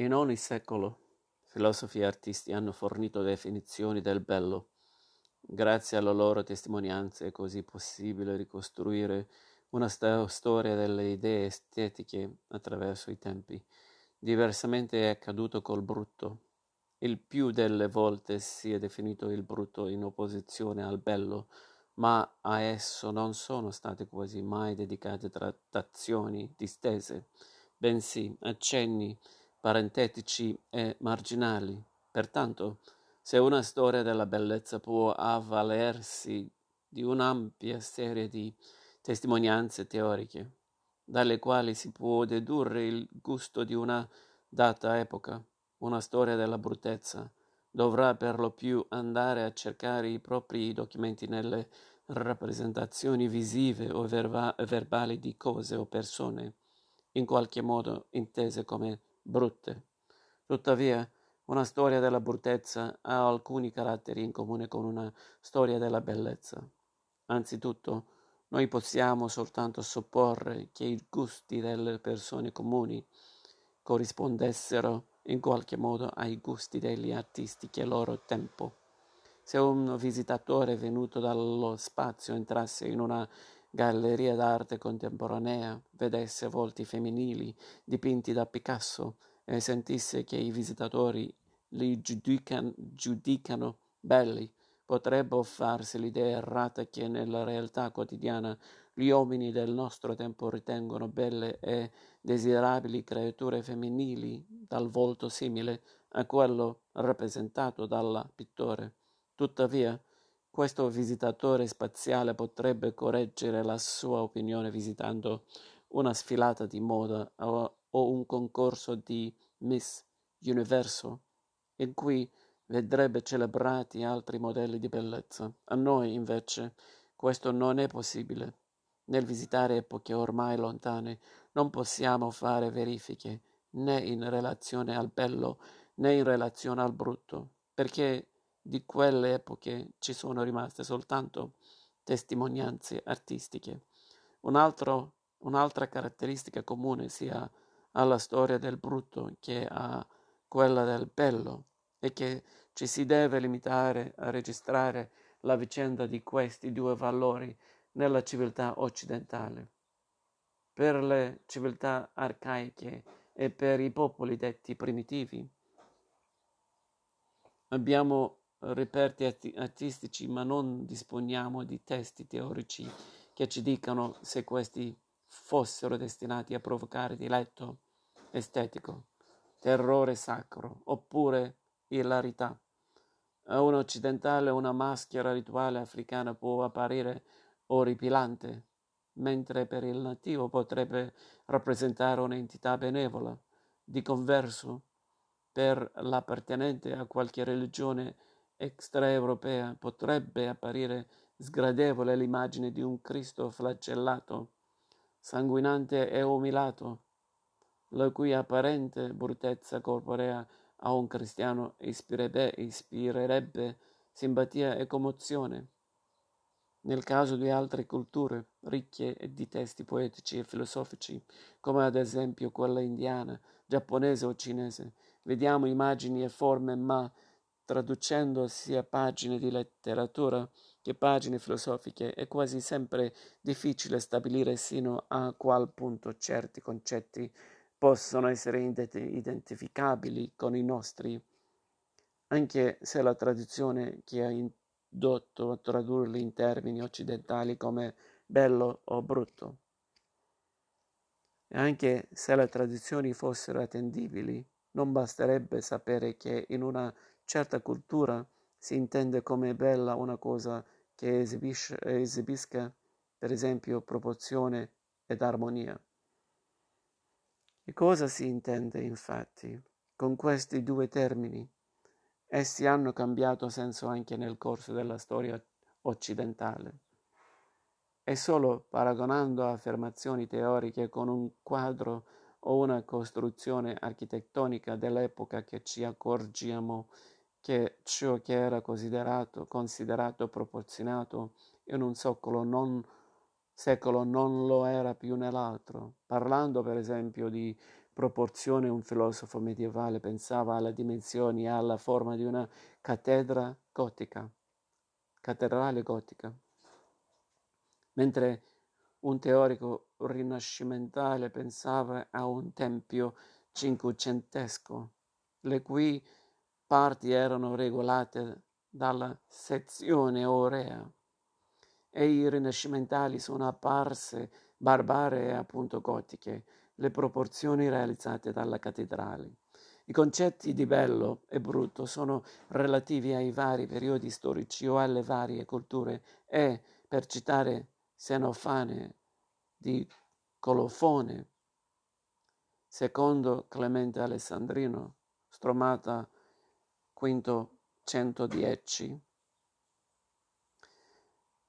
In ogni secolo filosofi e artisti hanno fornito definizioni del bello. Grazie alle loro testimonianze è così possibile ricostruire una st- storia delle idee estetiche attraverso i tempi. Diversamente è accaduto col brutto. Il più delle volte si è definito il brutto in opposizione al bello, ma a esso non sono state quasi mai dedicate trattazioni distese, bensì accenni parentetici e marginali. Pertanto, se una storia della bellezza può avvalersi di un'ampia serie di testimonianze teoriche, dalle quali si può dedurre il gusto di una data epoca, una storia della bruttezza, dovrà per lo più andare a cercare i propri documenti nelle rappresentazioni visive o verba- verbali di cose o persone, in qualche modo intese come brutte. Tuttavia, una storia della bruttezza ha alcuni caratteri in comune con una storia della bellezza. Anzitutto, noi possiamo soltanto supporre che i gusti delle persone comuni corrispondessero in qualche modo ai gusti degli artisti che loro tempo. Se un visitatore venuto dallo spazio entrasse in una galleria d'arte contemporanea, vedesse volti femminili dipinti da Picasso e sentisse che i visitatori li giudican, giudicano belli, potrebbe farsi l'idea errata che nella realtà quotidiana gli uomini del nostro tempo ritengono belle e desiderabili creature femminili dal volto simile a quello rappresentato dal pittore. Tuttavia, questo visitatore spaziale potrebbe correggere la sua opinione visitando una sfilata di moda o, o un concorso di Miss Universo, in cui vedrebbe celebrati altri modelli di bellezza. A noi, invece, questo non è possibile. Nel visitare epoche ormai lontane non possiamo fare verifiche né in relazione al bello né in relazione al brutto, perché di quelle epoche ci sono rimaste soltanto testimonianze artistiche. Un altro, un'altra caratteristica comune sia alla storia del brutto che a quella del bello è che ci si deve limitare a registrare la vicenda di questi due valori nella civiltà occidentale. Per le civiltà arcaiche e per i popoli detti primitivi abbiamo reperti artistici, ma non disponiamo di testi teorici che ci dicano se questi fossero destinati a provocare diletto estetico, terrore sacro oppure ilarità. A un occidentale una maschera rituale africana può apparire orripilante, mentre per il nativo potrebbe rappresentare un'entità benevola. Di converso, per l'appartenente a qualche religione extraeuropea potrebbe apparire sgradevole l'immagine di un Cristo flagellato, sanguinante e umilato, la cui apparente bruttezza corporea a un cristiano ispirerebbe, ispirerebbe simpatia e commozione. Nel caso di altre culture ricche di testi poetici e filosofici, come ad esempio quella indiana, giapponese o cinese, vediamo immagini e forme ma traducendo sia pagine di letteratura che pagine filosofiche, è quasi sempre difficile stabilire sino a qual punto certi concetti possono essere identificabili con i nostri, anche se la tradizione che ha indotto a tradurli in termini occidentali come bello o brutto. E anche se le tradizioni fossero attendibili, non basterebbe sapere che in una certa cultura si intende come bella una cosa che esibisca, per esempio, proporzione ed armonia. E cosa si intende, infatti, con questi due termini? Essi hanno cambiato senso anche nel corso della storia occidentale. E solo paragonando affermazioni teoriche con un quadro o una costruzione architettonica dell'epoca che ci accorgiamo che ciò che era considerato, considerato proporzionato in un secolo non, secolo non lo era più nell'altro. Parlando per esempio di proporzione un filosofo medievale pensava alle dimensioni e alla forma di una cattedra gotica, cattedrale gotica, mentre un teorico rinascimentale pensava a un tempio cinquecentesco, le cui parti erano regolate dalla sezione aurea e i rinascimentali sono apparse barbare e appunto gotiche, le proporzioni realizzate dalla cattedrale. I concetti di bello e brutto sono relativi ai vari periodi storici o alle varie culture e, per citare Senofane di Colofone, secondo Clemente Alessandrino, stromata quinto 110,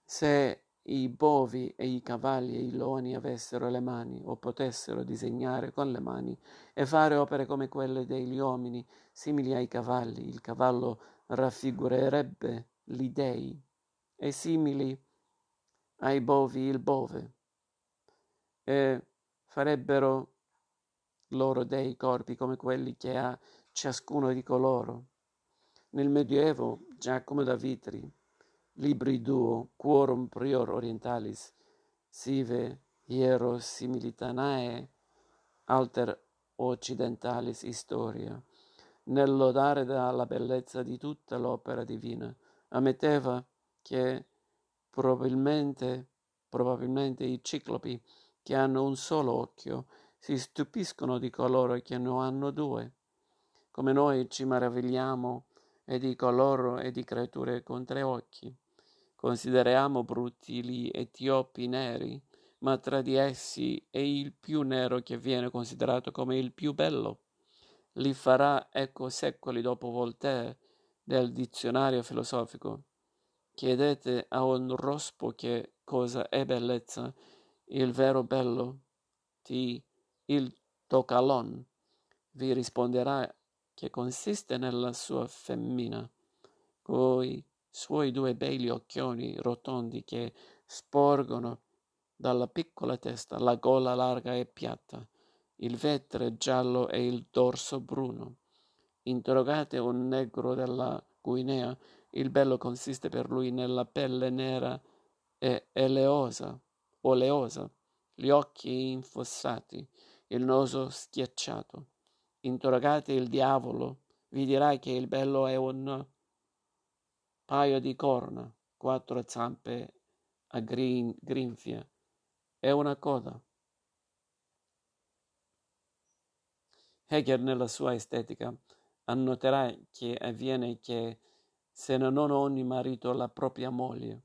se i bovi e i cavalli e i leoni avessero le mani o potessero disegnare con le mani e fare opere come quelle degli uomini simili ai cavalli, il cavallo raffigurerebbe gli dei e simili ai bovi il bove e farebbero loro dei corpi come quelli che ha ciascuno di coloro. Nel Medioevo Giacomo da Vitri libri duo quorum prior orientalis sive hierosimilitanae alter occidentalis historia. Nel lodare dalla bellezza di tutta l'opera divina ammetteva che probabilmente, probabilmente i ciclopi che hanno un solo occhio si stupiscono di coloro che ne hanno due. Come noi ci meravigliamo e di coloro e di creature con tre occhi Consideriamo brutti gli etiopi neri, ma tra di essi è il più nero che viene considerato come il più bello. Li farà ecco secoli dopo Voltaire nel dizionario filosofico. Chiedete a un rospo che cosa è bellezza, il vero bello, ti, il tocalon, vi risponderà che consiste nella sua femmina, coi suoi due begli occhioni rotondi che sporgono dalla piccola testa, la gola larga e piatta, il ventre giallo e il dorso bruno. Interrogate un negro della Guinea, il bello consiste per lui nella pelle nera e eleosa, oleosa, gli occhi infossati, il naso schiacciato. Interrogate il diavolo, vi dirà che il bello è un paio di corna, quattro zampe a grin, grinfie. E una coda. Hegel nella sua estetica annoterà che avviene che se non ogni marito la propria moglie,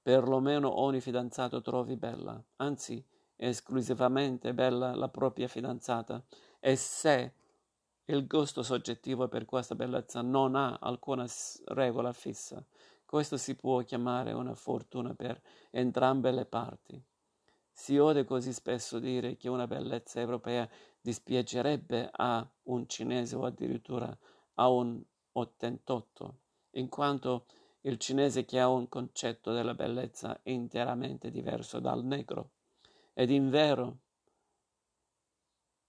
perlomeno ogni fidanzato trovi bella, anzi esclusivamente bella la propria fidanzata, e se il gusto soggettivo per questa bellezza non ha alcuna regola fissa. Questo si può chiamare una fortuna per entrambe le parti. Si ode così spesso dire che una bellezza europea dispiacerebbe a un cinese o addirittura a un ottantotto, in quanto il cinese che ha un concetto della bellezza è interamente diverso dal negro. Ed in vero,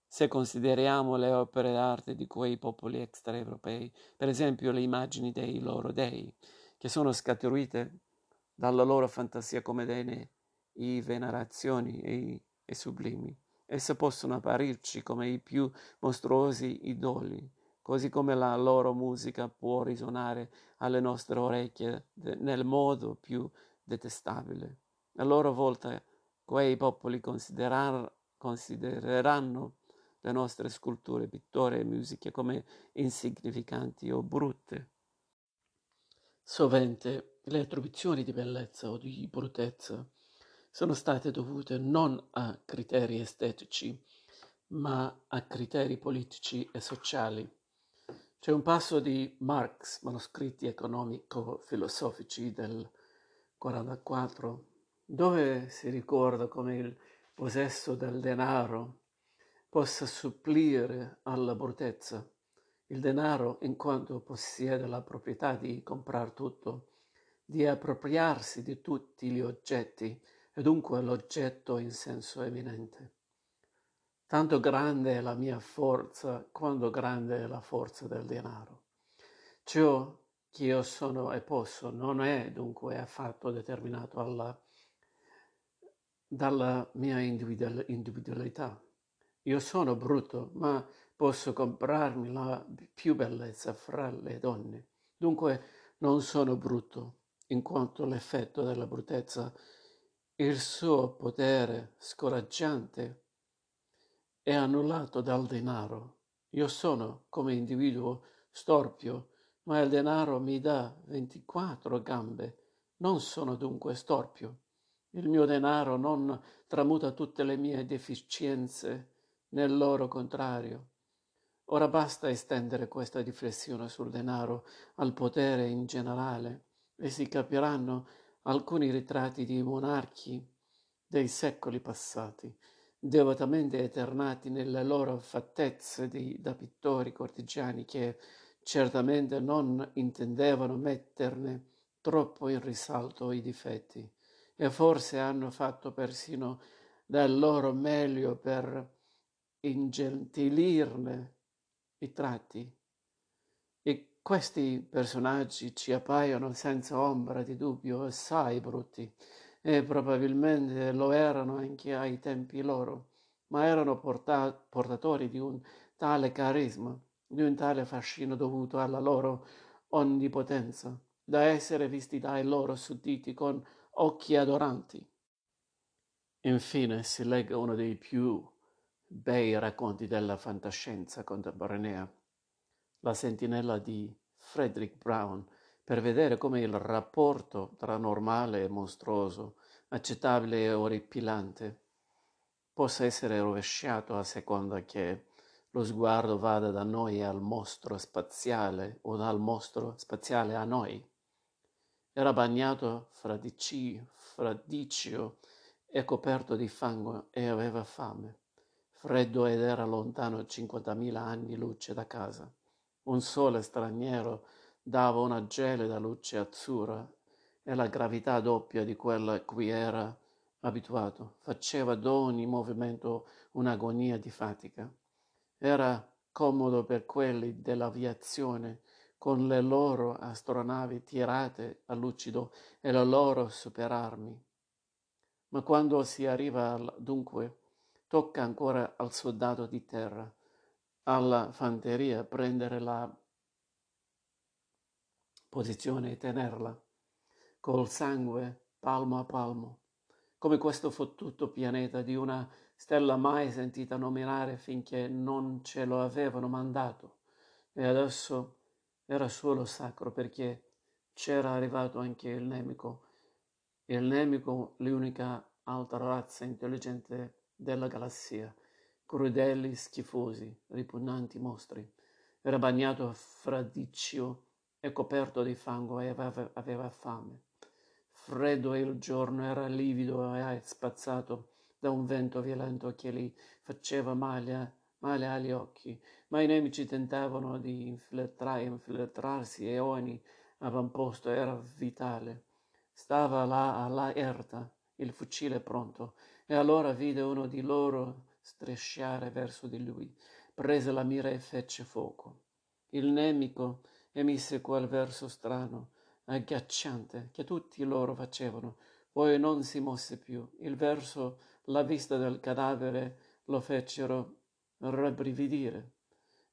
se consideriamo le opere d'arte di quei popoli extraeuropei, per esempio le immagini dei loro dei, che sono scaturite dalla loro fantasia come dei i venerazioni e, e sublimi, esse possono apparirci come i più mostruosi idoli, così come la loro musica può risuonare alle nostre orecchie nel modo più detestabile. A loro volta quei popoli considerar- considereranno le nostre sculture, pitture e musiche come insignificanti o brutte. Sovente le attribuzioni di bellezza o di bruttezza sono state dovute non a criteri estetici, ma a criteri politici e sociali. C'è un passo di Marx, manoscritti economico-filosofici del 44, dove si ricorda come il possesso del denaro possa supplire alla bruttezza. Il denaro, in quanto possiede la proprietà di comprare tutto, di appropriarsi di tutti gli oggetti, e dunque l'oggetto in senso eminente. Tanto grande è la mia forza quanto grande è la forza del denaro. Ciò che io sono e posso non è dunque affatto determinato alla, dalla mia individualità. Io sono brutto, ma posso comprarmi la più bellezza fra le donne. Dunque non sono brutto, in quanto l'effetto della bruttezza, il suo potere scoraggiante, è annullato dal denaro. Io sono, come individuo, storpio, ma il denaro mi dà 24 gambe. Non sono dunque storpio. Il mio denaro non tramuta tutte le mie deficienze nel loro contrario. Ora basta estendere questa riflessione sul denaro al potere in generale e si capiranno alcuni ritratti di monarchi dei secoli passati, devotamente eternati nelle loro fattezze di, da pittori cortigiani che certamente non intendevano metterne troppo in risalto i difetti e forse hanno fatto persino del loro meglio per ingentilirne i tratti. E questi personaggi ci appaiono senza ombra di dubbio assai brutti, e probabilmente lo erano anche ai tempi loro, ma erano porta- portatori di un tale carisma, di un tale fascino dovuto alla loro onnipotenza, da essere visti dai loro sudditi con occhi adoranti. Infine si legge uno dei più bei racconti della fantascienza contemporanea, La sentinella di Frederick Brown, per vedere come il rapporto tra normale e mostruoso, accettabile e orripilante, possa essere rovesciato a seconda che lo sguardo vada da noi al mostro spaziale o dal mostro spaziale a noi. Era bagnato fradicio, fradicio e coperto di fango e aveva fame freddo ed era lontano 50.000 anni luce da casa. Un sole straniero dava una gelida luce azzurra e la gravità doppia di quella a cui era abituato. Faceva d'ogni movimento un'agonia di fatica. Era comodo per quelli dell'aviazione con le loro astronavi tirate a lucido e le loro superarmi. Ma quando si arriva al, dunque Tocca ancora al soldato di terra, alla fanteria prendere la posizione e tenerla, col sangue palmo a palmo, come questo fottuto pianeta di una stella mai sentita nominare finché non ce lo avevano mandato, e adesso era solo sacro perché c'era arrivato anche il nemico, il nemico l'unica altra razza intelligente della galassia, crudeli, schifosi, ripugnanti mostri. Era bagnato a fradiccio e coperto di fango e aveva, aveva fame. Freddo il giorno era livido e spazzato da un vento violento che gli faceva male, male agli occhi, ma i nemici tentavano di infiltra, infiltrarsi e ogni avamposto era vitale. Stava là all'erta, il fucile pronto, e allora vide uno di loro strisciare verso di lui, prese la mira e fece fuoco. Il nemico emise quel verso strano, agghiacciante, che tutti loro facevano, poi non si mosse più. Il verso, la vista del cadavere, lo fecero rabbrividire.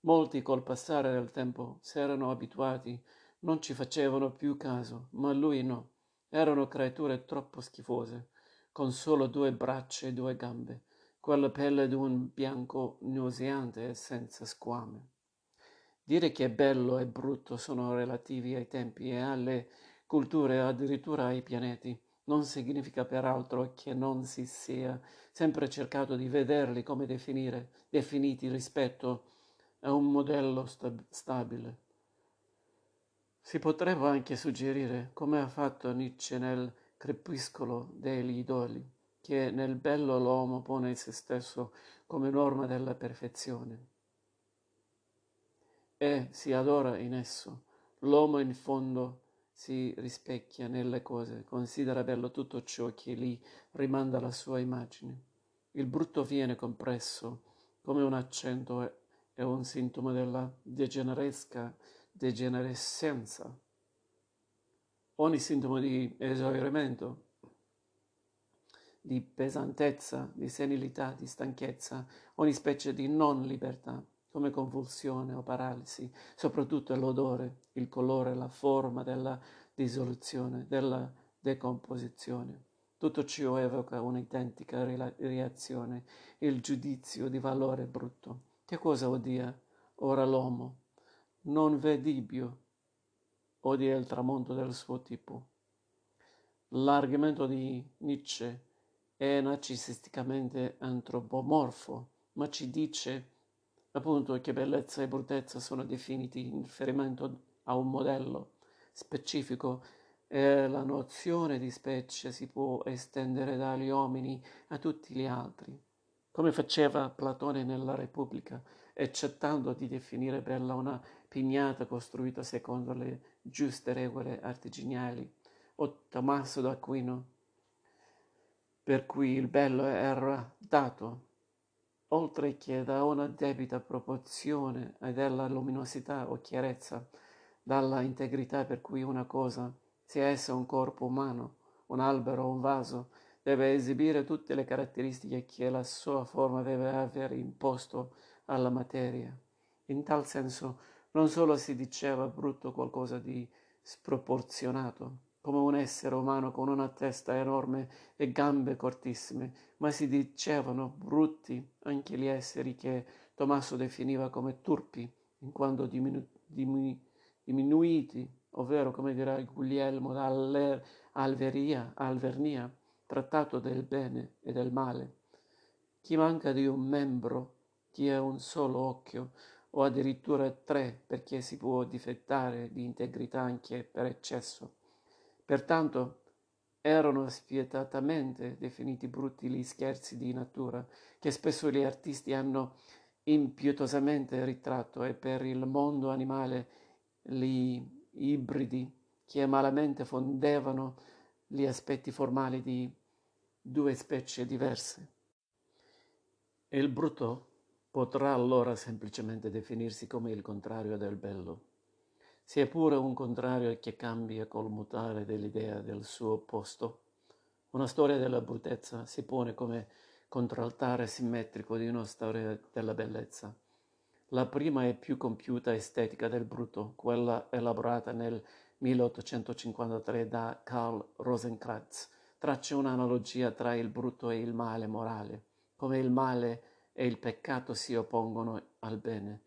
Molti col passare del tempo s'erano abituati, non ci facevano più caso, ma lui no. Erano creature troppo schifose con solo due braccia e due gambe, quella pelle d'un bianco nauseante e senza squame. Dire che bello e brutto sono relativi ai tempi e alle culture, addirittura ai pianeti, non significa peraltro che non si sia sempre cercato di vederli come definire, definiti rispetto a un modello stab- stabile. Si potrebbe anche suggerire, come ha fatto Nietzsche nel crepuscolo degli idoli, che nel bello l'uomo pone se stesso come norma della perfezione. E si adora in esso. L'uomo in fondo si rispecchia nelle cose, considera bello tutto ciò che gli rimanda alla sua immagine. Il brutto viene compresso come un accento è un sintomo della degeneresca degenerescenza. Ogni sintomo di esaurimento, di pesantezza, di senilità, di stanchezza, ogni specie di non libertà, come convulsione o paralisi, soprattutto l'odore, il colore, la forma della dissoluzione, della decomposizione. Tutto ciò evoca un'identica reazione, il giudizio di valore brutto. Che cosa odia ora l'uomo? Non vedi Dio, odia il tramonto del suo tipo. L'argomento di Nietzsche è narcisisticamente antropomorfo, ma ci dice appunto che bellezza e bruttezza sono definiti in riferimento a un modello specifico. E la nozione di specie si può estendere dagli uomini a tutti gli altri, come faceva Platone nella Repubblica, accettando di definire bella una pignata costruita secondo le giuste regole artigianali, o Tommaso d'Aquino, per cui il bello era dato, oltre che da una debita proporzione e della luminosità o chiarezza, dalla integrità per cui una cosa, sia essa un corpo umano, un albero o un vaso, deve esibire tutte le caratteristiche che la sua forma deve aver imposto alla materia. In tal senso non solo si diceva brutto qualcosa di sproporzionato, come un essere umano con una testa enorme e gambe cortissime, ma si dicevano brutti anche gli esseri che Tommaso definiva come turpi, in quanto diminu- diminu- diminuiti, ovvero come dirà Guglielmo da Alveria, Alvernia, trattato del bene e del male. Chi manca di un membro, chi ha un solo occhio, o addirittura tre, perché si può difettare di integrità anche per eccesso Pertanto erano spietatamente definiti brutti gli scherzi di natura che spesso gli artisti hanno impietosamente ritratto e per il mondo animale gli ibridi che malamente fondevano gli aspetti formali di due specie diverse. Il brutto potrà allora semplicemente definirsi come il contrario del bello sia pure un contrario che cambia col mutare dell'idea del suo opposto. Una storia della bruttezza si pone come contraltare simmetrico di una storia della bellezza. La prima e più compiuta estetica del brutto, quella elaborata nel 1853 da Karl Rosenkranz, traccia un'analogia tra il brutto e il male morale, come il male e il peccato si oppongono al bene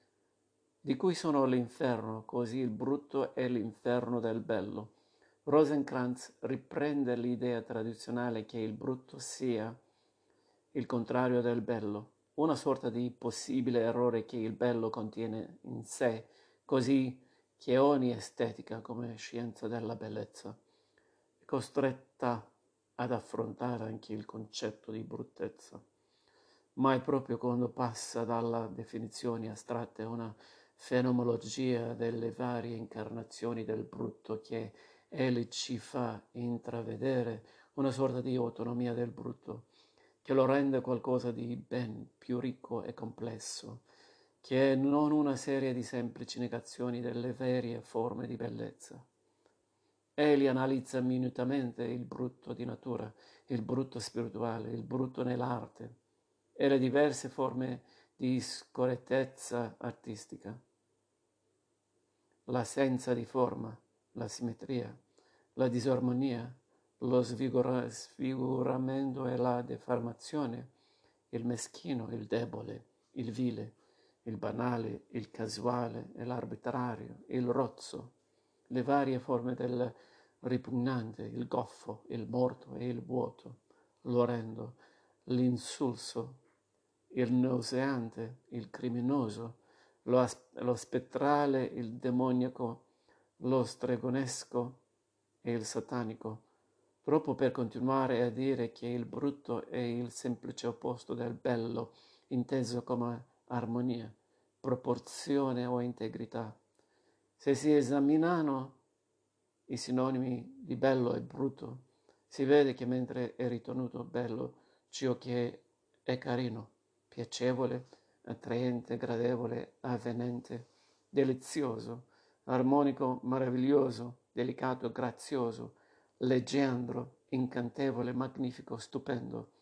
di cui sono l'inferno, così il brutto è l'inferno del bello. Rosenkranz riprende l'idea tradizionale che il brutto sia il contrario del bello, una sorta di possibile errore che il bello contiene in sé, così che ogni estetica come scienza della bellezza è costretta ad affrontare anche il concetto di bruttezza. Ma è proprio quando passa dalla definizione astratta a una fenomenologia delle varie incarnazioni del brutto che egli ci fa intravedere una sorta di autonomia del brutto, che lo rende qualcosa di ben più ricco e complesso, che è non una serie di semplici negazioni delle varie forme di bellezza. Egli analizza minutamente il brutto di natura, il brutto spirituale, il brutto nell'arte e le diverse forme di scorrettezza artistica l'assenza di forma, la simmetria, la disarmonia, lo svigora- sfiguramento e la deformazione, il meschino, il debole, il vile, il banale, il casuale e l'arbitrario, il rozzo, le varie forme del ripugnante, il goffo, il morto e il vuoto, l'orrendo, l'insulso, il nauseante, il criminoso, lo, lo spettrale, il demoniaco, lo stregonesco e il satanico, troppo per continuare a dire che il brutto è il semplice opposto del bello, inteso come armonia, proporzione o integrità. Se si esaminano i sinonimi di bello e brutto, si vede che mentre è ritenuto bello ciò che è carino, piacevole, attraente, gradevole, avvenente, delizioso, armonico, meraviglioso, delicato, grazioso, leggiandro, incantevole, magnifico, stupendo,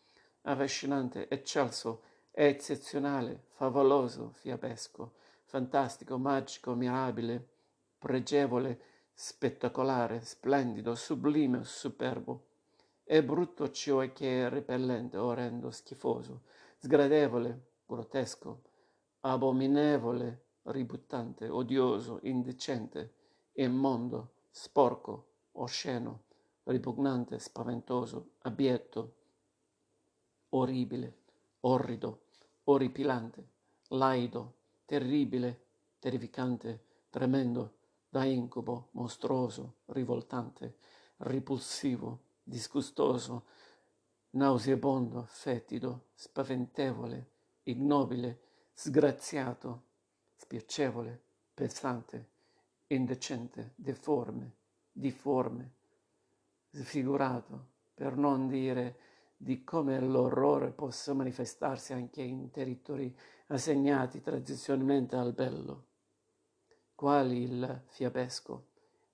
affascinante, eccelso, eccezionale, favoloso, fiabesco, fantastico, magico, mirabile, pregevole, spettacolare, splendido, sublime, superbo. È brutto ciò che è repellente, orrendo, schifoso, sgradevole, grotesco, abominevole, ributtante, odioso, indecente, immondo, sporco, osceno, ripugnante, spaventoso, abietto, orribile, orrido, orripilante, laido, terribile, terrificante, tremendo, da incubo, mostruoso, rivoltante, ripulsivo, disgustoso, nauseabondo, fetido, spaventevole, ignobile, sgraziato, spiacevole, pesante, indecente, deforme, difforme, sfigurato, per non dire di come l'orrore possa manifestarsi anche in territori assegnati tradizionalmente al bello, quali il fiabesco,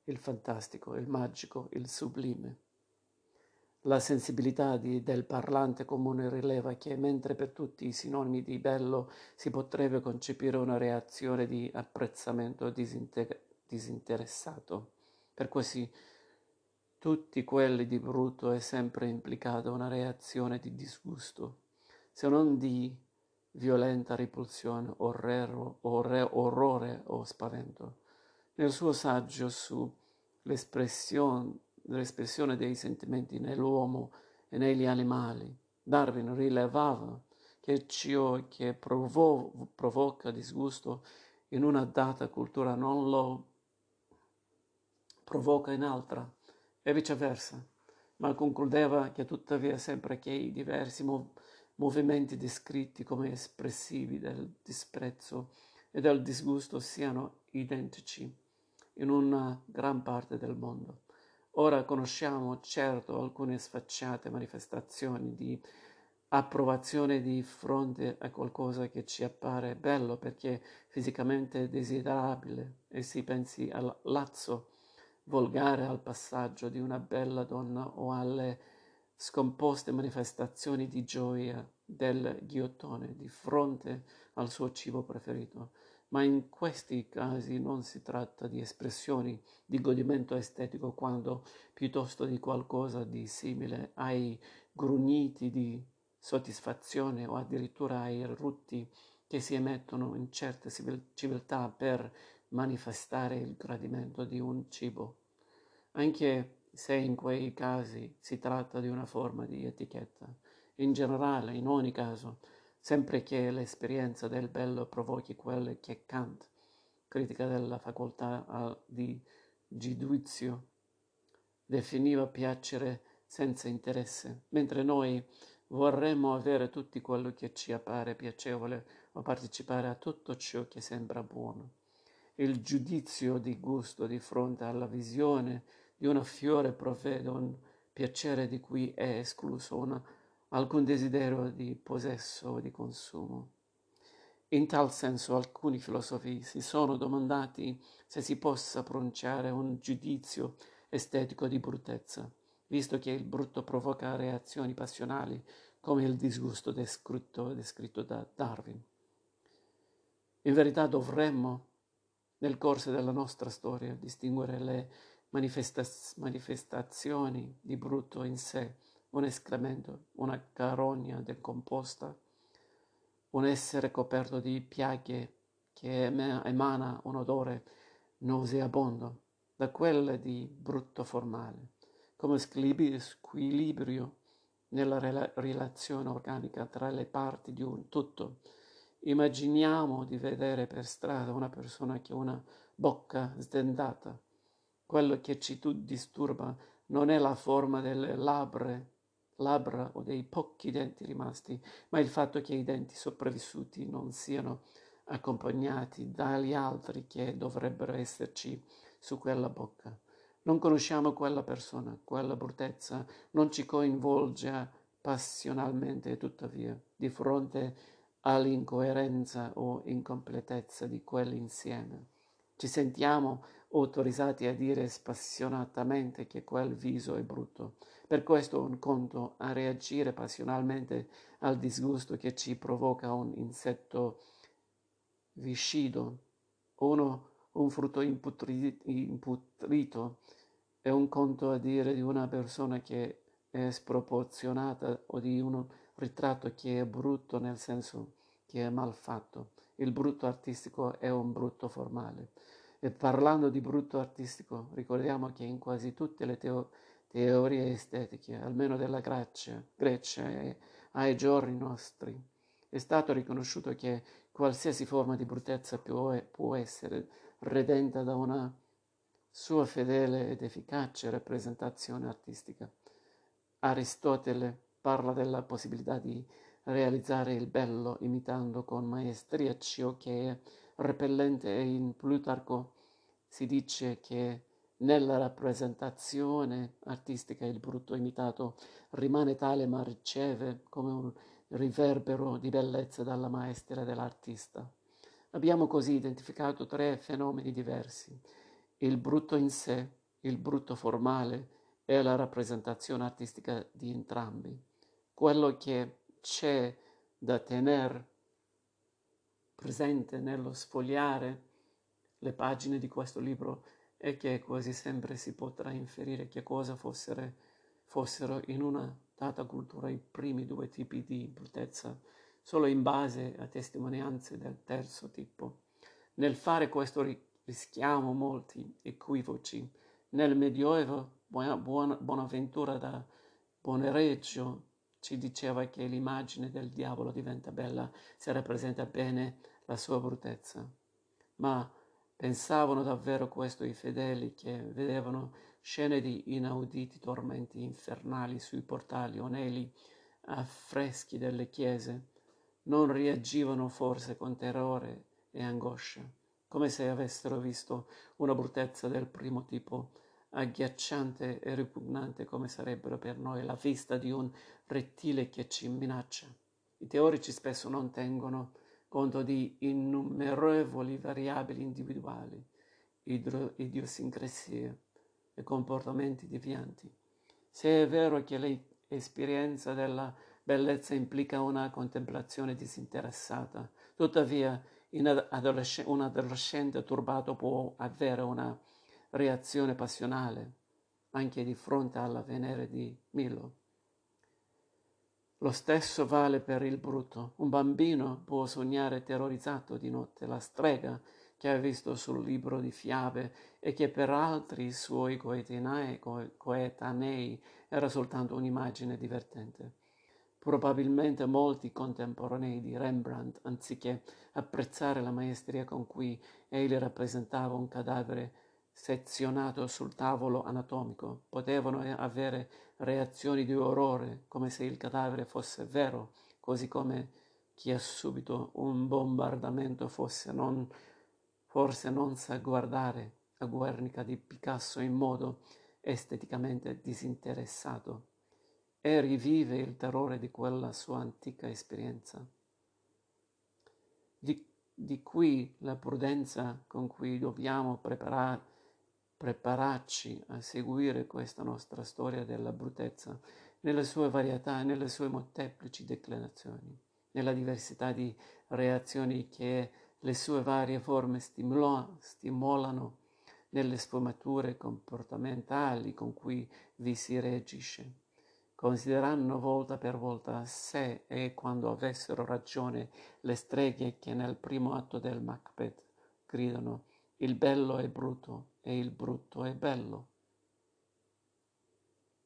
il fantastico, il magico, il sublime. La sensibilità di, del parlante comune rileva che mentre per tutti i sinonimi di bello si potrebbe concepire una reazione di apprezzamento disinter- disinteressato, per quasi tutti quelli di brutto è sempre implicata una reazione di disgusto, se non di violenta repulsione, orrero, orre, orrore o spavento. Nel suo saggio sull'espressione l'espressione dei sentimenti nell'uomo e negli animali. Darwin rilevava che ciò che provo- provoca disgusto in una data cultura non lo provoca in altra e viceversa, ma concludeva che tuttavia sempre che i diversi mov- movimenti descritti come espressivi del disprezzo e del disgusto siano identici in una gran parte del mondo. Ora conosciamo certo alcune sfacciate manifestazioni di approvazione di fronte a qualcosa che ci appare bello perché fisicamente desiderabile e si pensi al lazzo volgare al passaggio di una bella donna o alle scomposte manifestazioni di gioia del ghiottone di fronte al suo cibo preferito ma in questi casi non si tratta di espressioni di godimento estetico quando piuttosto di qualcosa di simile ai grugniti di soddisfazione o addirittura ai rutti che si emettono in certe civiltà per manifestare il gradimento di un cibo, anche se in quei casi si tratta di una forma di etichetta. In generale, in ogni caso, sempre che l'esperienza del bello provochi quelle che Kant, critica della facoltà di giudizio, definiva piacere senza interesse, mentre noi vorremmo avere tutto quello che ci appare piacevole o partecipare a tutto ciò che sembra buono. Il giudizio di gusto di fronte alla visione di un fiore provvede un piacere di cui è escluso una alcun desiderio di possesso o di consumo. In tal senso alcuni filosofi si sono domandati se si possa pronunciare un giudizio estetico di bruttezza, visto che il brutto provoca reazioni passionali come il disgusto descritto, descritto da Darwin. In verità dovremmo, nel corso della nostra storia, distinguere le manifestaz- manifestazioni di brutto in sé un escremento, una carogna decomposta, un essere coperto di piaghe che emana un odore nauseabondo, da quelle di brutto formale, come squilibrio nella relazione organica tra le parti di un tutto. Immaginiamo di vedere per strada una persona che ha una bocca sdentata. Quello che ci disturba non è la forma delle labbra labbra o dei pochi denti rimasti, ma il fatto che i denti sopravvissuti non siano accompagnati dagli altri che dovrebbero esserci su quella bocca. Non conosciamo quella persona, quella bruttezza non ci coinvolge passionalmente tuttavia, di fronte all'incoerenza o incompletezza di quell'insieme. Ci sentiamo autorizzati a dire spassionatamente che quel viso è brutto. Per questo un conto a reagire passionalmente al disgusto che ci provoca un insetto viscido, uno, un frutto imputrito, è un conto a dire di una persona che è sproporzionata o di un ritratto che è brutto nel senso che è mal fatto. Il brutto artistico è un brutto formale. E parlando di brutto artistico, ricordiamo che in quasi tutte le teo- teorie estetiche, almeno della Grecia, Grecia e ai giorni nostri, è stato riconosciuto che qualsiasi forma di bruttezza può, essere redenta da una sua fedele ed efficace rappresentazione artistica. Aristotele parla della possibilità di realizzare il bello imitando con maestria ciò che è repellente e in Plutarco si dice che nella rappresentazione artistica il brutto imitato rimane tale ma riceve come un riverbero di bellezza dalla maestra dell'artista. Abbiamo così identificato tre fenomeni diversi, il brutto in sé, il brutto formale e la rappresentazione artistica di entrambi. Quello che c'è da tenere presente nello sfogliare le pagine di questo libro e che quasi sempre si potrà inferire che cosa fossero, fossero in una data cultura i primi due tipi di bruttezza, solo in base a testimonianze del terzo tipo. Nel fare questo rischiamo molti equivoci. Nel Medioevo buona, buona, Bonaventura da Bonereggio ci diceva che l'immagine del diavolo diventa bella se rappresenta bene la sua bruttezza. Ma Pensavano davvero questo i fedeli che vedevano scene di inauditi tormenti infernali sui portali o negli affreschi delle chiese. Non reagivano forse con terrore e angoscia, come se avessero visto una bruttezza del primo tipo, agghiacciante e ripugnante come sarebbero per noi la vista di un rettile che ci minaccia. I teorici spesso non tengono conto di innumerevoli variabili individuali, idro- idiosincrasie e comportamenti devianti. Se è vero che l'esperienza della bellezza implica una contemplazione disinteressata, tuttavia adolesc- un adolescente turbato può avere una reazione passionale anche di fronte alla Venere di Milo. Lo stesso vale per il brutto. Un bambino può sognare terrorizzato di notte la strega che ha visto sul libro di fiabe e che per altri suoi coetanei, coetanei era soltanto un'immagine divertente. Probabilmente molti contemporanei di Rembrandt, anziché apprezzare la maestria con cui egli rappresentava un cadavere sezionato sul tavolo anatomico, potevano avere reazioni di orrore, come se il cadavere fosse vero, così come chi ha subito un bombardamento fosse non, forse non sa guardare a Guernica di Picasso in modo esteticamente disinteressato e rivive il terrore di quella sua antica esperienza. Di, di qui la prudenza con cui dobbiamo preparare prepararci a seguire questa nostra storia della bruttezza nelle sue varietà nelle sue molteplici declinazioni, nella diversità di reazioni che le sue varie forme stimolo, stimolano nelle sfumature comportamentali con cui vi si reagisce, considerando volta per volta se e quando avessero ragione le streghe che nel primo atto del Macbeth gridano il bello è brutto e il brutto è bello.